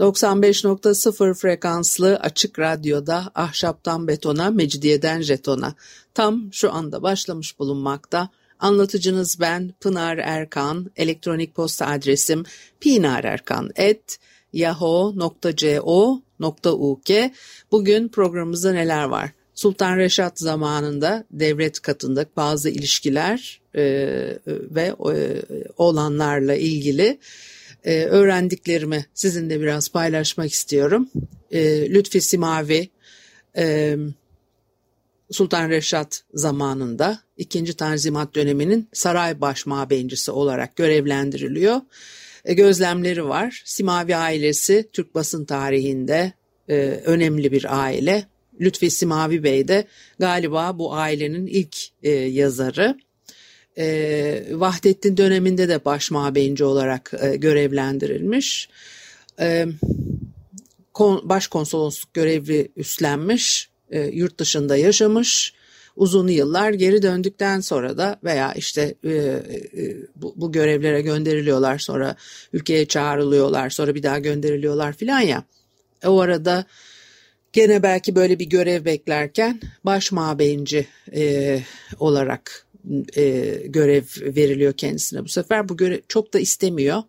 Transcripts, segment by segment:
95.0 frekanslı açık radyoda ahşaptan betona, mecidiyeden jetona tam şu anda başlamış bulunmakta. Anlatıcınız ben Pınar Erkan. Elektronik posta adresim pinarerkan.yahoo.co.uk Bugün programımızda neler var? Sultan Reşat zamanında devlet katında bazı ilişkiler e, ve e, olanlarla ilgili e, öğrendiklerimi sizinle biraz paylaşmak istiyorum. E, Lütfi Simavi e, Sultan Reşat zamanında ikinci Tanzimat döneminin saray başmabencisi olarak görevlendiriliyor. E, gözlemleri var. Simavi ailesi Türk basın tarihinde e, önemli bir aile. Lütfi Simavi Bey de galiba bu ailenin ilk e, yazarı. E, Vahdettin döneminde de başmabeyinci olarak e, görevlendirilmiş. E, kon, başkonsolosluk görevi üstlenmiş, e, yurt dışında yaşamış. Uzun yıllar geri döndükten sonra da veya işte e, e, bu, bu görevlere gönderiliyorlar sonra ülkeye çağrılıyorlar sonra bir daha gönderiliyorlar filan ya. O arada Gene belki böyle bir görev beklerken baş mabeyinci e, olarak e, görev veriliyor kendisine. Bu sefer bu görev çok da istemiyor.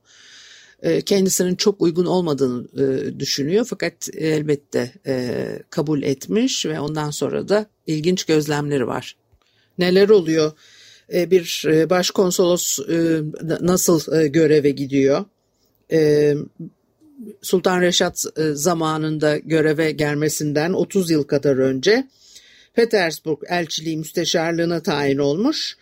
E, kendisinin çok uygun olmadığını e, düşünüyor fakat elbette e, kabul etmiş ve ondan sonra da ilginç gözlemleri var. Neler oluyor? E, bir e, başkonsolos e, nasıl e, göreve gidiyor? E, Sultan Reşat e, zamanında göreve gelmesinden 30 yıl kadar önce Petersburg elçiliği müsteşarlığına tayin olmuş.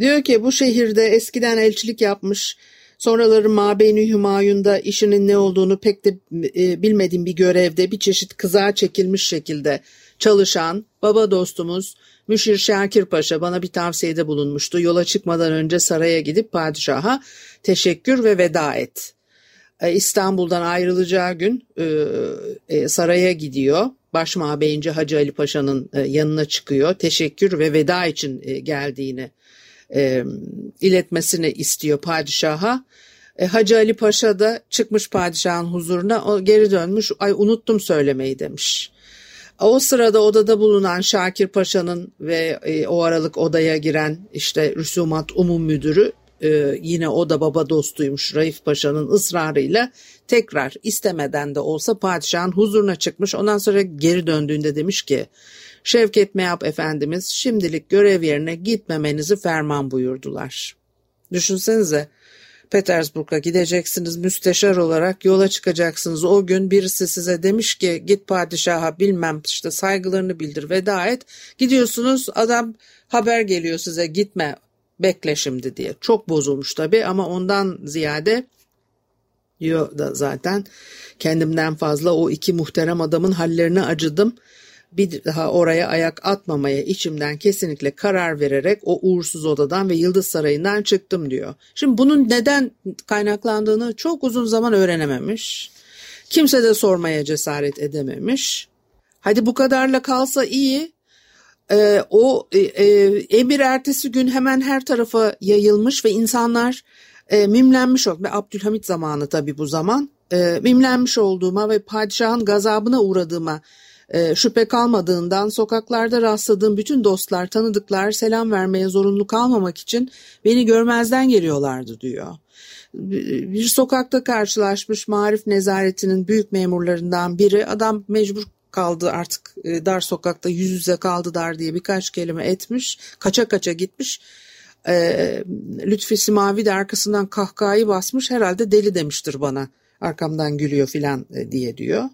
Diyor ki bu şehirde eskiden elçilik yapmış, sonraları Mabeyni Hümayun'da işinin ne olduğunu pek de e, bilmediğim bir görevde bir çeşit kıza çekilmiş şekilde çalışan baba dostumuz Müşir Şakir Paşa bana bir tavsiyede bulunmuştu. Yola çıkmadan önce saraya gidip padişaha teşekkür ve veda et. E, İstanbul'dan ayrılacağı gün e, e, saraya gidiyor. Başmabeyinci Hacı Ali Paşa'nın yanına çıkıyor. Teşekkür ve veda için geldiğini iletmesini istiyor padişaha. Hacı Ali Paşa da çıkmış padişahın huzuruna o geri dönmüş ay unuttum söylemeyi demiş. O sırada odada bulunan Şakir Paşa'nın ve o aralık odaya giren işte Rüsumat Umum Müdürü e, yine o da baba dostuymuş Raif Paşa'nın ısrarıyla tekrar istemeden de olsa padişahın huzuruna çıkmış. Ondan sonra geri döndüğünde demiş ki Şevket Meyap Efendimiz şimdilik görev yerine gitmemenizi ferman buyurdular. Düşünsenize Petersburg'a gideceksiniz müsteşar olarak yola çıkacaksınız. O gün birisi size demiş ki git padişaha bilmem işte saygılarını bildir veda et. Gidiyorsunuz adam haber geliyor size gitme bekle şimdi diye. Çok bozulmuş tabii ama ondan ziyade diyor da zaten kendimden fazla o iki muhterem adamın hallerine acıdım. Bir daha oraya ayak atmamaya içimden kesinlikle karar vererek o uğursuz odadan ve Yıldız Sarayı'ndan çıktım diyor. Şimdi bunun neden kaynaklandığını çok uzun zaman öğrenememiş. Kimse de sormaya cesaret edememiş. Hadi bu kadarla kalsa iyi e, o e, emir ertesi gün hemen her tarafa yayılmış ve insanlar e, mimlenmiş oldu. Abdülhamit zamanı tabi bu zaman e, mimlenmiş olduğuma ve padişahın gazabına uğradığıma e, şüphe kalmadığından sokaklarda rastladığım bütün dostlar, tanıdıklar selam vermeye zorunlu kalmamak için beni görmezden geliyorlardı diyor. Bir sokakta karşılaşmış marif nezaretinin büyük memurlarından biri adam mecbur kaldı artık e, dar sokakta yüz yüze kaldı dar diye birkaç kelime etmiş. Kaça kaça gitmiş. E, Lütfi Simavi de arkasından kahkahayı basmış herhalde deli demiştir bana arkamdan gülüyor filan e, diye diyor.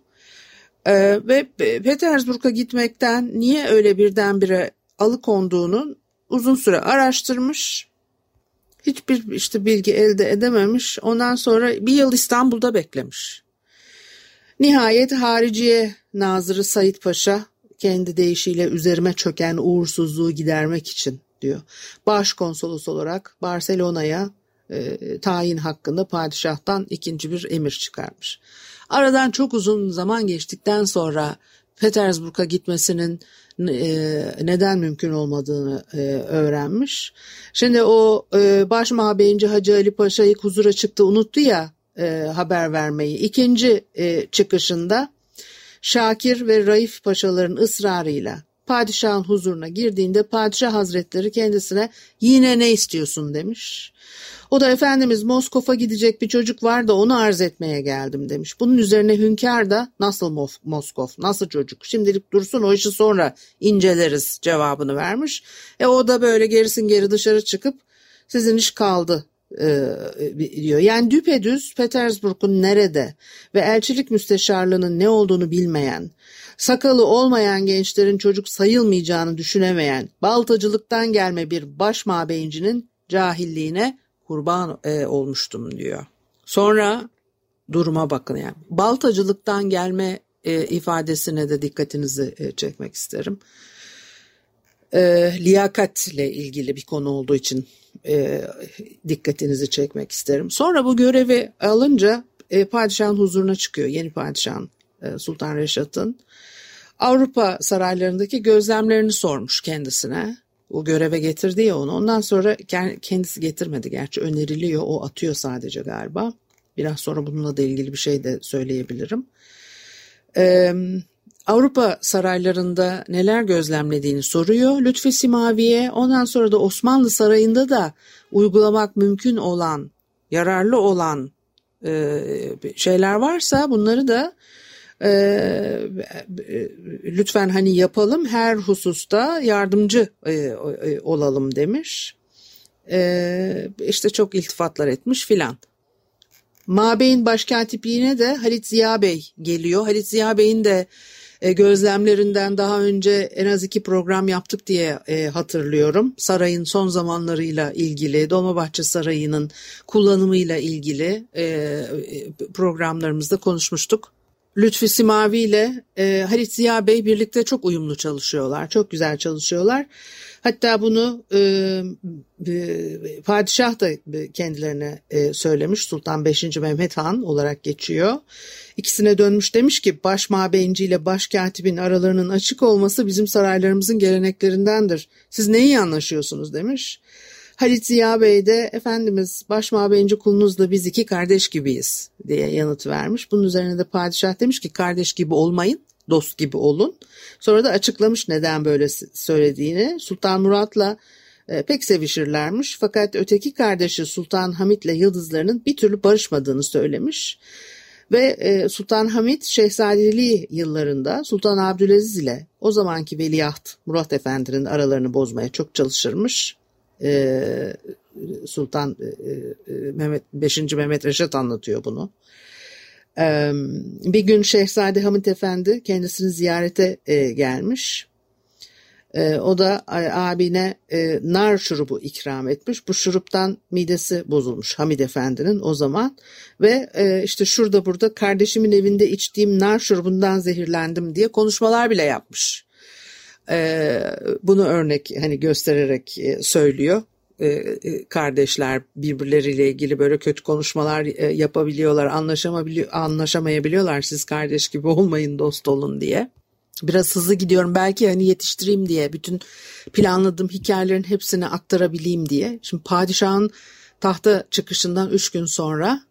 E, ve Petersburg'a gitmekten niye öyle birdenbire alıkonduğunu uzun süre araştırmış. Hiçbir işte bilgi elde edememiş. Ondan sonra bir yıl İstanbul'da beklemiş. Nihayet Hariciye Nazırı Sayit Paşa kendi deyişiyle üzerime çöken uğursuzluğu gidermek için diyor. Başkonsolos olarak Barcelona'ya e, tayin hakkında padişahtan ikinci bir emir çıkarmış. Aradan çok uzun zaman geçtikten sonra Petersburg'a gitmesinin e, neden mümkün olmadığını e, öğrenmiş. Şimdi o e, baş mabeyinci Hacı Ali Paşa'yı huzura çıktı unuttu ya e, haber vermeyi. İkinci e, çıkışında Şakir ve Raif Paşaların ısrarıyla padişahın huzuruna girdiğinde padişah hazretleri kendisine yine ne istiyorsun demiş. O da Efendimiz Moskova gidecek bir çocuk var da onu arz etmeye geldim demiş. Bunun üzerine hünkâr da nasıl Moskov, nasıl çocuk şimdilik dursun o işi sonra inceleriz cevabını vermiş. E o da böyle gerisin geri dışarı çıkıp sizin iş kaldı diyor. Yani düpedüz Petersburg'un nerede ve elçilik müsteşarlığının ne olduğunu bilmeyen, sakalı olmayan gençlerin çocuk sayılmayacağını düşünemeyen, baltacılıktan gelme bir baş mabeyincinin cahilliğine kurban e, olmuştum diyor. Sonra duruma bakın yani. Baltacılıktan gelme e, ifadesine de dikkatinizi e, çekmek isterim. E, liyakatle ilgili bir konu olduğu için e, dikkatinizi çekmek isterim. Sonra bu görevi alınca e, padişahın huzuruna çıkıyor. Yeni padişahın e, Sultan Reşat'ın. Avrupa saraylarındaki gözlemlerini sormuş kendisine o göreve getirdi ya onu. Ondan sonra kendisi getirmedi gerçi öneriliyor o atıyor sadece galiba. Biraz sonra bununla da ilgili bir şey de söyleyebilirim. Ee, Avrupa saraylarında neler gözlemlediğini soruyor Lütfi Simavi'ye. Ondan sonra da Osmanlı Sarayı'nda da uygulamak mümkün olan, yararlı olan e, şeyler varsa bunları da e, lütfen hani yapalım her hususta yardımcı e, e, olalım demiş. E, işte çok iltifatlar etmiş filan. Mabey'in başkatipliğine de Halit Ziya Bey geliyor. Halit Ziya Bey'in de e, gözlemlerinden daha önce en az iki program yaptık diye e, hatırlıyorum. Sarayın son zamanlarıyla ilgili, Dolmabahçe Sarayı'nın kullanımıyla ilgili e, programlarımızda konuşmuştuk. Lütfi Simavi ile e, Halit Ziya Bey birlikte çok uyumlu çalışıyorlar. Çok güzel çalışıyorlar. Hatta bunu e, e, padişah da kendilerine e, söylemiş. Sultan 5. Mehmet Han olarak geçiyor. İkisine dönmüş demiş ki baş mabeyinci ile baş katibin aralarının açık olması bizim saraylarımızın geleneklerindendir. Siz neyi anlaşıyorsunuz demiş. Halit Ziya Bey de Efendimiz baş mabeyinci kulunuzla biz iki kardeş gibiyiz diye yanıt vermiş. Bunun üzerine de padişah demiş ki kardeş gibi olmayın dost gibi olun. Sonra da açıklamış neden böyle söylediğini. Sultan Murat'la e, pek sevişirlermiş fakat öteki kardeşi Sultan Hamit'le yıldızlarının bir türlü barışmadığını söylemiş. Ve e, Sultan Hamit şehzadeliği yıllarında Sultan Abdülaziz ile o zamanki veliaht Murat Efendi'nin aralarını bozmaya çok çalışırmış. E, Sultan e, e, Mehmet 5. Mehmet Reşat anlatıyor bunu. E, bir gün Şehzade Hamit Efendi kendisini ziyarete e, gelmiş. E, o da abine e, nar şurubu ikram etmiş. Bu şuruptan midesi bozulmuş Hamid Efendi'nin o zaman ve e, işte şurada burada kardeşimin evinde içtiğim nar şurubundan zehirlendim diye konuşmalar bile yapmış. E, bunu örnek hani göstererek e, söylüyor. E, e, kardeşler birbirleriyle ilgili böyle kötü konuşmalar e, yapabiliyorlar, anlaşamabiliyor, anlaşamayabiliyorlar. Siz kardeş gibi olmayın, dost olun diye. Biraz hızlı gidiyorum belki hani yetiştireyim diye bütün planladığım hikayelerin hepsini aktarabileyim diye. Şimdi padişahın tahta çıkışından üç gün sonra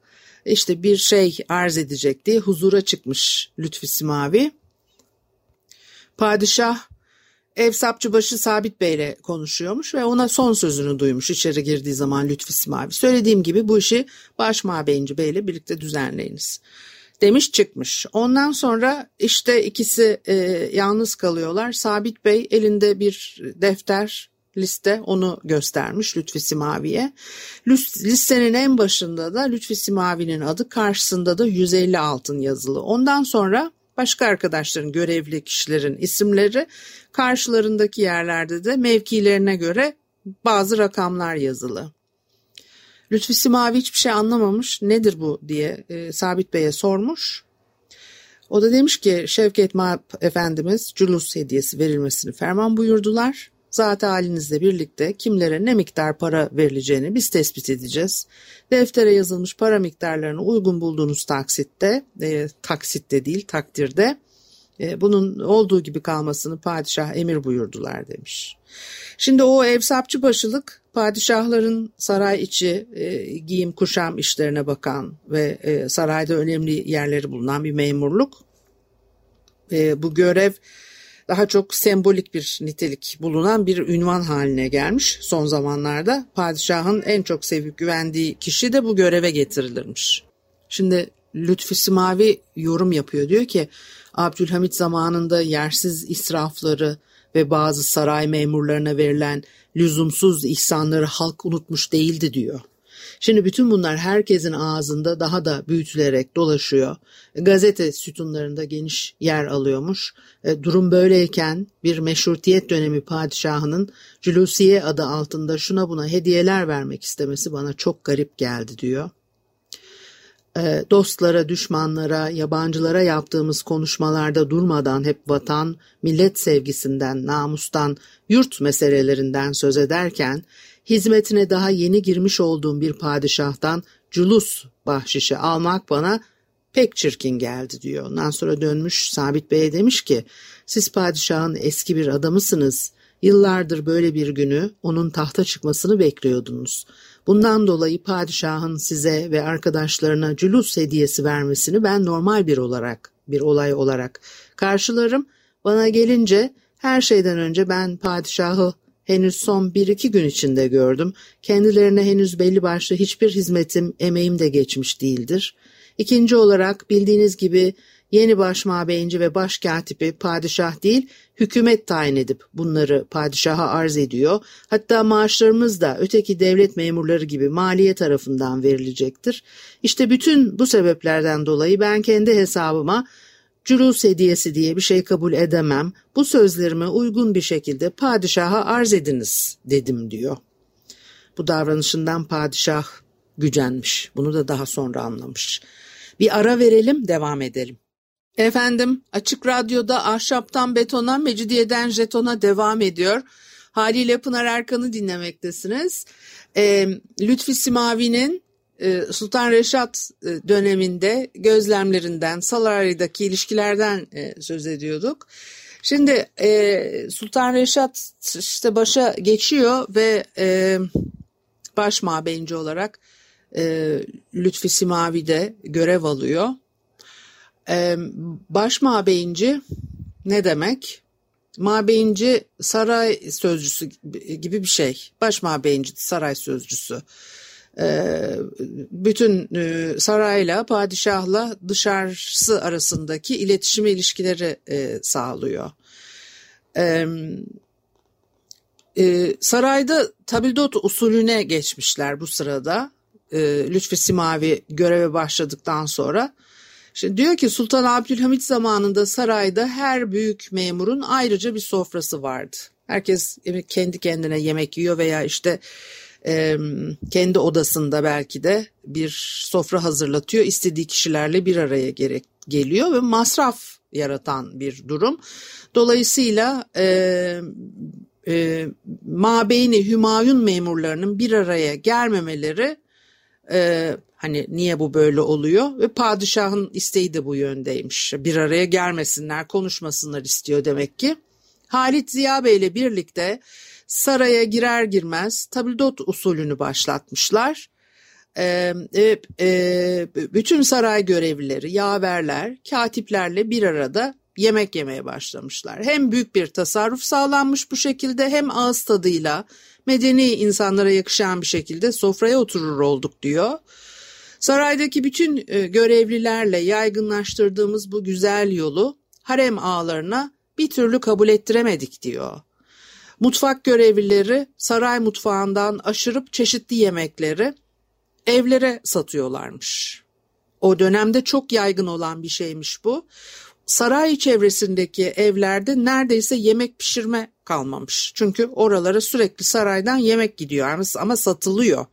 işte bir şey arz edecekti. Huzura çıkmış Lütfi Simavi. Padişah ev sapçıbaşı Sabit Bey ile konuşuyormuş ve ona son sözünü duymuş içeri girdiği zaman Lütfi Simavi. Söylediğim gibi bu işi baş mabeyinci Bey ile birlikte düzenleyiniz demiş çıkmış. Ondan sonra işte ikisi e, yalnız kalıyorlar. Sabit Bey elinde bir defter liste onu göstermiş Lütfi Simavi'ye. Listenin en başında da Lütfi Simavi'nin adı karşısında da 150 altın yazılı. Ondan sonra başka arkadaşların görevli kişilerin isimleri karşılarındaki yerlerde de mevkilerine göre bazı rakamlar yazılı. Lütfi Simavi hiçbir şey anlamamış nedir bu diye e, Sabit Bey'e sormuş. O da demiş ki Şevket Mahp Efendimiz culus hediyesi verilmesini ferman buyurdular. Zat halinizle birlikte kimlere ne miktar para verileceğini biz tespit edeceğiz. Deftere yazılmış para miktarlarını uygun bulduğunuz taksitte, e, taksitte değil takdirde e, bunun olduğu gibi kalmasını padişah emir buyurdular demiş. Şimdi o evsapçı başılık padişahların saray içi e, giyim kuşam işlerine bakan ve e, sarayda önemli yerleri bulunan bir memurluk. E, bu görev daha çok sembolik bir nitelik bulunan bir ünvan haline gelmiş son zamanlarda. Padişahın en çok sevip güvendiği kişi de bu göreve getirilirmiş. Şimdi Lütfi Simavi yorum yapıyor diyor ki Abdülhamit zamanında yersiz israfları ve bazı saray memurlarına verilen lüzumsuz ihsanları halk unutmuş değildi diyor. Şimdi bütün bunlar herkesin ağzında daha da büyütülerek dolaşıyor. Gazete sütunlarında geniş yer alıyormuş. E, durum böyleyken bir meşrutiyet dönemi padişahının Culusiye adı altında şuna buna hediyeler vermek istemesi bana çok garip geldi diyor. E, dostlara, düşmanlara, yabancılara yaptığımız konuşmalarda durmadan hep vatan, millet sevgisinden, namustan, yurt meselelerinden söz ederken hizmetine daha yeni girmiş olduğum bir padişahtan culus bahşişi almak bana pek çirkin geldi diyor. Ondan sonra dönmüş Sabit Bey'e demiş ki siz padişahın eski bir adamısınız. Yıllardır böyle bir günü onun tahta çıkmasını bekliyordunuz. Bundan dolayı padişahın size ve arkadaşlarına culus hediyesi vermesini ben normal bir olarak, bir olay olarak karşılarım. Bana gelince her şeyden önce ben padişahı henüz son bir iki gün içinde gördüm. Kendilerine henüz belli başlı hiçbir hizmetim, emeğim de geçmiş değildir. İkinci olarak bildiğiniz gibi yeni başmabeyinci ve başkatibi padişah değil hükümet tayin edip bunları padişaha arz ediyor. Hatta maaşlarımız da öteki devlet memurları gibi maliye tarafından verilecektir. İşte bütün bu sebeplerden dolayı ben kendi hesabıma Culus hediyesi diye bir şey kabul edemem. Bu sözlerime uygun bir şekilde padişaha arz ediniz dedim diyor. Bu davranışından padişah gücenmiş. Bunu da daha sonra anlamış. Bir ara verelim devam edelim. Efendim Açık Radyo'da ahşaptan betona, mecidiyeden jetona devam ediyor. Haliyle Pınar Erkan'ı dinlemektesiniz. Ee, Lütfi Simavi'nin e, Sultan Reşat e, döneminde gözlemlerinden, Saray'daki ilişkilerden e, söz ediyorduk. Şimdi Sultan Reşat işte başa geçiyor ve baş mabeyinci olarak Lütfi Simavi de görev alıyor. Baş mabeyinci ne demek? Mabeyinci saray sözcüsü gibi bir şey. Baş mabeyinci saray sözcüsü. Ee, bütün e, sarayla, padişahla dışarısı arasındaki iletişim ilişkileri e, sağlıyor. Ee, e, sarayda tabildot usulüne geçmişler bu sırada. Lütfi Simavi göreve başladıktan sonra. Şimdi diyor ki Sultan Abdülhamit zamanında sarayda her büyük memurun ayrıca bir sofrası vardı. Herkes kendi kendine yemek yiyor veya işte e, kendi odasında belki de bir sofra hazırlatıyor. istediği kişilerle bir araya gerek geliyor ve masraf yaratan bir durum. Dolayısıyla e, e, mabeyni hümayun memurlarının bir araya gelmemeleri e, hani niye bu böyle oluyor ve padişahın isteği de bu yöndeymiş. Bir araya gelmesinler, konuşmasınlar istiyor demek ki. Halit Ziya Bey ile birlikte saraya girer girmez tabildot usulünü başlatmışlar. Ee, e, bütün saray görevlileri, yaverler, katiplerle bir arada yemek yemeye başlamışlar. Hem büyük bir tasarruf sağlanmış bu şekilde hem ağız tadıyla medeni insanlara yakışan bir şekilde sofraya oturur olduk diyor. Saraydaki bütün e, görevlilerle yaygınlaştırdığımız bu güzel yolu harem ağalarına bir türlü kabul ettiremedik diyor. Mutfak görevlileri saray mutfağından aşırıp çeşitli yemekleri evlere satıyorlarmış. O dönemde çok yaygın olan bir şeymiş bu. Saray çevresindeki evlerde neredeyse yemek pişirme kalmamış. Çünkü oralara sürekli saraydan yemek gidiyor ama satılıyor.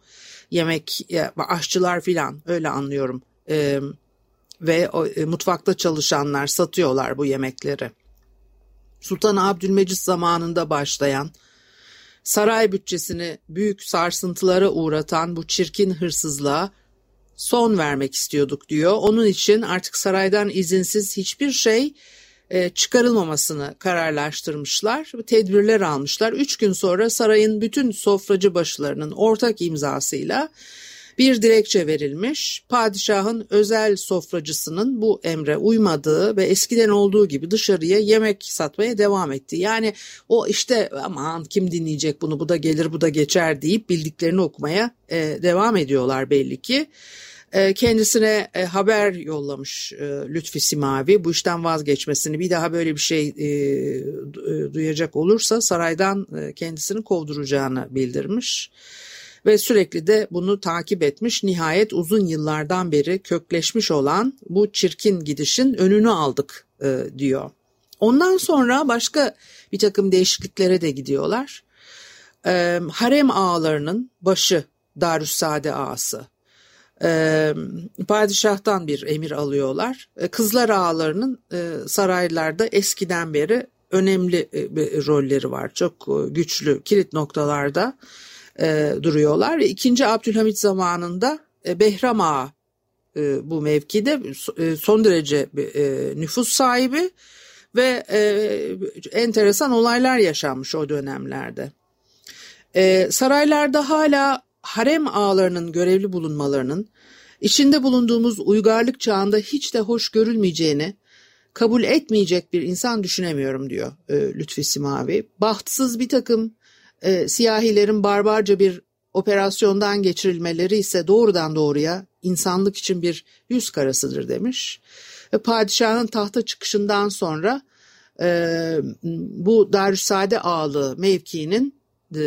Yemek, aşçılar filan öyle anlıyorum. Ee, ve o, e, mutfakta çalışanlar satıyorlar bu yemekleri. Sultan Abdülmecit zamanında başlayan saray bütçesini büyük sarsıntılara uğratan bu çirkin hırsızlığa son vermek istiyorduk diyor. Onun için artık saraydan izinsiz hiçbir şey e, çıkarılmamasını kararlaştırmışlar. Tedbirler almışlar. Üç gün sonra sarayın bütün sofracı başlarının ortak imzasıyla bir dilekçe verilmiş. Padişahın özel sofracısının bu emre uymadığı ve eskiden olduğu gibi dışarıya yemek satmaya devam etti. Yani o işte aman kim dinleyecek bunu bu da gelir bu da geçer deyip bildiklerini okumaya e, devam ediyorlar belli ki. E, kendisine e, haber yollamış e, Lütfi Simavi bu işten vazgeçmesini bir daha böyle bir şey duyacak olursa saraydan kendisini kovduracağını bildirmiş ve sürekli de bunu takip etmiş. Nihayet uzun yıllardan beri kökleşmiş olan bu çirkin gidişin önünü aldık diyor. Ondan sonra başka bir takım değişikliklere de gidiyorlar. harem ağalarının başı Darüssade ağası e, padişahtan bir emir alıyorlar. E, kızlar ağalarının e, saraylarda eskiden beri önemli e, rolleri var. Çok e, güçlü kilit noktalarda e, duruyorlar. İkinci Abdülhamit zamanında e, Behram Ağa e, bu mevkide e, son derece e, nüfus sahibi ve e, enteresan olaylar yaşanmış o dönemlerde. E, saraylarda hala harem ağlarının görevli bulunmalarının içinde bulunduğumuz uygarlık çağında hiç de hoş görülmeyeceğini kabul etmeyecek bir insan düşünemiyorum diyor e, Lütfi Simavi. Bahtsız bir takım e, siyahilerin barbarca bir operasyondan geçirilmeleri ise doğrudan doğruya insanlık için bir yüz karasıdır demiş. Ve padişahın tahta çıkışından sonra e, bu Darüssade ağalığı mevkiinin e,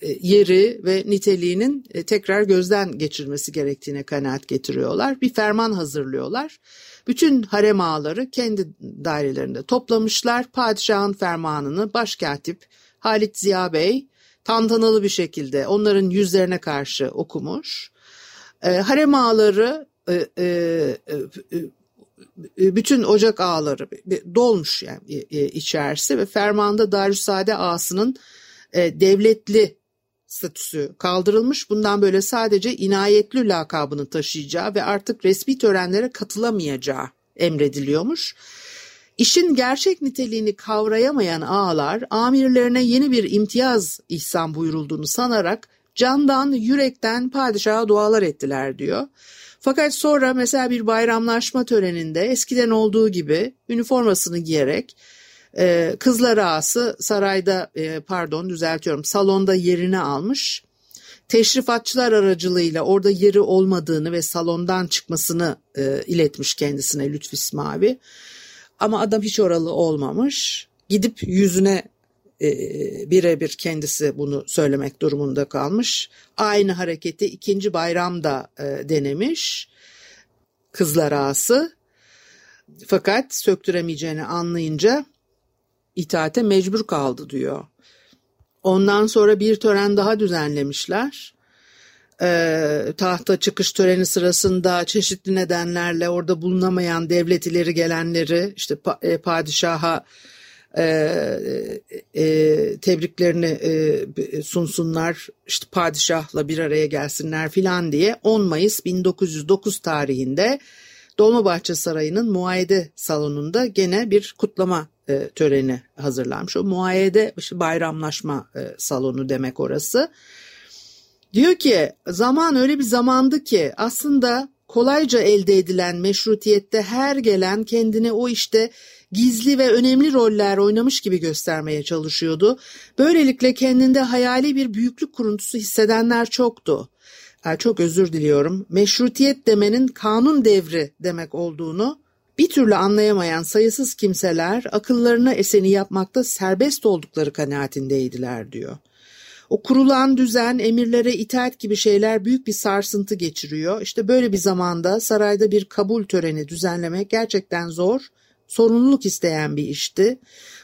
e, yeri ve niteliğinin e, tekrar gözden geçirmesi gerektiğine kanaat getiriyorlar. Bir ferman hazırlıyorlar. Bütün harem ağaları kendi dairelerinde toplamışlar. Padişahın fermanını başkatip Halit Ziya Bey tantanalı bir şekilde onların yüzlerine karşı okumuş. harem ağaları bütün ocak ağaları dolmuş yani içerisi ve fermanda Darüssade ağasının e, devletli statüsü kaldırılmış. Bundan böyle sadece inayetli lakabını taşıyacağı ve artık resmi törenlere katılamayacağı emrediliyormuş. İşin gerçek niteliğini kavrayamayan ağalar amirlerine yeni bir imtiyaz ihsan buyurulduğunu sanarak candan yürekten padişaha dualar ettiler diyor. Fakat sonra mesela bir bayramlaşma töreninde eskiden olduğu gibi üniformasını giyerek e, kızlar ağası sarayda e, pardon düzeltiyorum salonda yerini almış. Teşrifatçılar aracılığıyla orada yeri olmadığını ve salondan çıkmasını e, iletmiş kendisine Lütfi Mavi. Ama adam hiç oralı olmamış. Gidip yüzüne e, birebir kendisi bunu söylemek durumunda kalmış. Aynı hareketi ikinci bayramda e, denemiş. Kızlar ağası. Fakat söktüremeyeceğini anlayınca itaate mecbur kaldı diyor. Ondan sonra bir tören daha düzenlemişler. Ee, tahta çıkış töreni sırasında çeşitli nedenlerle orada bulunamayan devlet ileri gelenleri işte e, padişaha e, e, tebriklerini e, sunsunlar işte padişahla bir araya gelsinler filan diye 10 Mayıs 1909 tarihinde Dolmabahçe Sarayı'nın muayede salonunda gene bir kutlama e, töreni hazırlanmış. O muayede işte bayramlaşma e, salonu demek orası. Diyor ki zaman öyle bir zamandı ki aslında kolayca elde edilen meşrutiyette her gelen kendini o işte gizli ve önemli roller oynamış gibi göstermeye çalışıyordu. Böylelikle kendinde hayali bir büyüklük kuruntusu hissedenler çoktu. Çok özür diliyorum. Meşrutiyet demenin kanun devri demek olduğunu bir türlü anlayamayan sayısız kimseler akıllarına eseni yapmakta serbest oldukları kanaatindeydiler diyor. O kurulan düzen, emirlere itaat gibi şeyler büyük bir sarsıntı geçiriyor. İşte böyle bir zamanda sarayda bir kabul töreni düzenlemek gerçekten zor sorumluluk isteyen bir işti.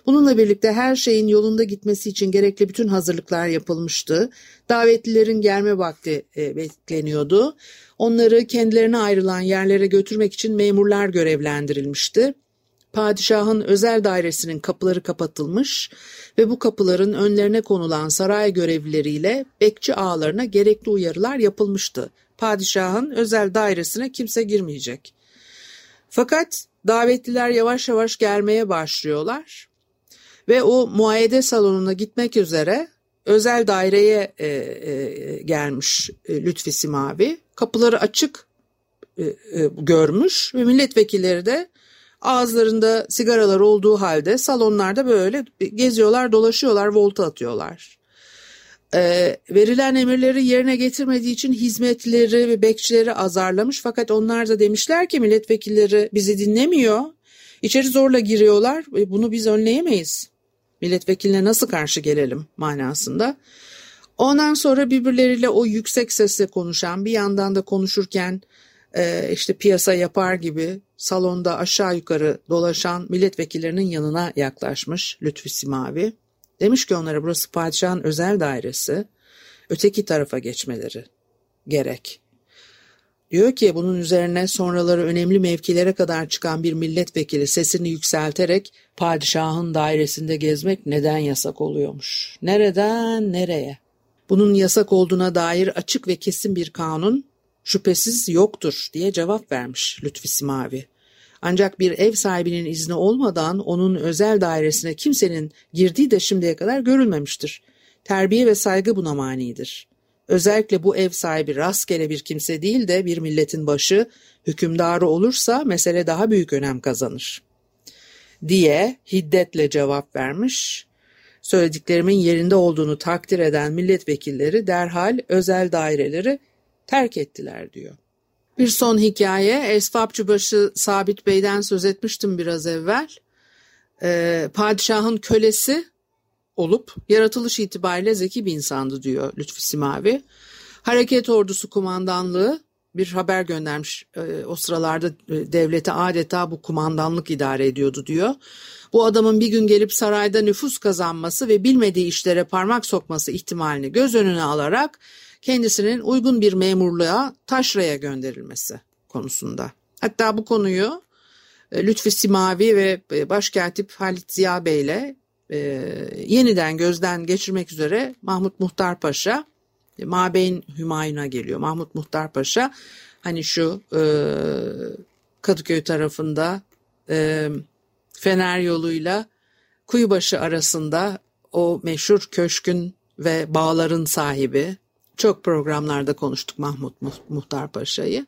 Bununla birlikte her şeyin yolunda gitmesi için gerekli bütün hazırlıklar yapılmıştı. Davetlilerin gelme vakti e, bekleniyordu. Onları kendilerine ayrılan yerlere götürmek için memurlar görevlendirilmişti. Padişahın özel dairesinin kapıları kapatılmış ve bu kapıların önlerine konulan saray görevlileriyle bekçi ağalarına gerekli uyarılar yapılmıştı. Padişahın özel dairesine kimse girmeyecek. Fakat davetliler yavaş yavaş gelmeye başlıyorlar ve o muayede salonuna gitmek üzere özel daireye e, e, gelmiş e, Lütfi Simavi. Kapıları açık e, e, görmüş ve milletvekilleri de ağızlarında sigaralar olduğu halde salonlarda böyle geziyorlar, dolaşıyorlar, volta atıyorlar. E, verilen emirleri yerine getirmediği için hizmetleri ve bekçileri azarlamış fakat onlar da demişler ki milletvekilleri bizi dinlemiyor. İçeri zorla giriyorlar. Bunu biz önleyemeyiz milletvekiline nasıl karşı gelelim manasında. Ondan sonra birbirleriyle o yüksek sesle konuşan bir yandan da konuşurken e, işte piyasa yapar gibi salonda aşağı yukarı dolaşan milletvekillerinin yanına yaklaşmış Lütfü Simavi. Demiş ki onlara burası padişahın özel dairesi öteki tarafa geçmeleri gerek. Diyor ki bunun üzerine sonraları önemli mevkilere kadar çıkan bir milletvekili sesini yükselterek padişahın dairesinde gezmek neden yasak oluyormuş? Nereden nereye? Bunun yasak olduğuna dair açık ve kesin bir kanun şüphesiz yoktur diye cevap vermiş Lütfi Simavi. Ancak bir ev sahibinin izni olmadan onun özel dairesine kimsenin girdiği de şimdiye kadar görülmemiştir. Terbiye ve saygı buna manidir. Özellikle bu ev sahibi rastgele bir kimse değil de bir milletin başı, hükümdarı olursa mesele daha büyük önem kazanır. Diye hiddetle cevap vermiş. Söylediklerimin yerinde olduğunu takdir eden milletvekilleri derhal özel daireleri terk ettiler diyor. Bir son hikaye Esfapçıbaşı Sabit Bey'den söz etmiştim biraz evvel. Ee, padişahın kölesi olup yaratılış itibariyle zeki bir insandı diyor Lütfi Simavi. Hareket Ordusu Kumandanlığı bir haber göndermiş. E, o sıralarda e, devlete adeta bu kumandanlık idare ediyordu diyor. Bu adamın bir gün gelip sarayda nüfus kazanması ve bilmediği işlere parmak sokması ihtimalini göz önüne alarak kendisinin uygun bir memurluğa taşraya gönderilmesi konusunda. Hatta bu konuyu e, Lütfi Simavi ve Başkatip Halit Ziya Bey ile e, yeniden gözden geçirmek üzere Mahmut Muhtar Paşa e, Mabeyn Hümayun'a geliyor. Mahmut Muhtar Paşa hani şu e, Kadıköy tarafında e, Fener yoluyla Kuyubaşı arasında o meşhur köşkün ve bağların sahibi. Çok programlarda konuştuk Mahmut Muhtar Paşa'yı.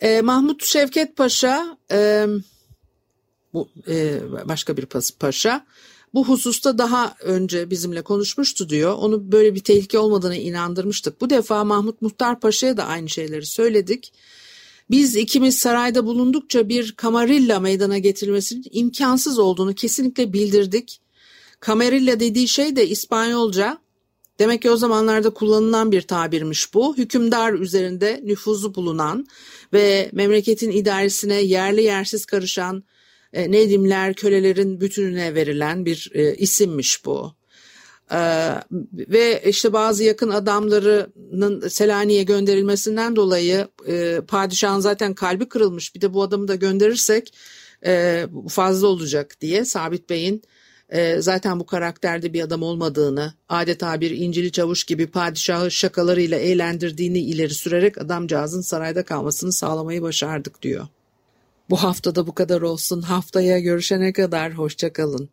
E, Mahmut Şevket Paşa e, bu e, başka bir paşa bu hususta daha önce bizimle konuşmuştu diyor. Onu böyle bir tehlike olmadığını inandırmıştık. Bu defa Mahmut Muhtar Paşa'ya da aynı şeyleri söyledik. Biz ikimiz sarayda bulundukça bir kamarilla meydana getirilmesinin imkansız olduğunu kesinlikle bildirdik. Kamarilla dediği şey de İspanyolca. Demek ki o zamanlarda kullanılan bir tabirmiş bu. Hükümdar üzerinde nüfuzu bulunan ve memleketin idaresine yerli yersiz karışan e, Nedimler kölelerin bütününe verilen bir e, isimmiş bu. Ee, ve işte bazı yakın adamlarının Selanik'e gönderilmesinden dolayı e, padişahın zaten kalbi kırılmış bir de bu adamı da gönderirsek e, fazla olacak diye Sabit Bey'in e, zaten bu karakterde bir adam olmadığını adeta bir incili çavuş gibi padişahı şakalarıyla eğlendirdiğini ileri sürerek adamcağızın sarayda kalmasını sağlamayı başardık diyor. Bu haftada bu kadar olsun. Haftaya görüşene kadar hoşçakalın.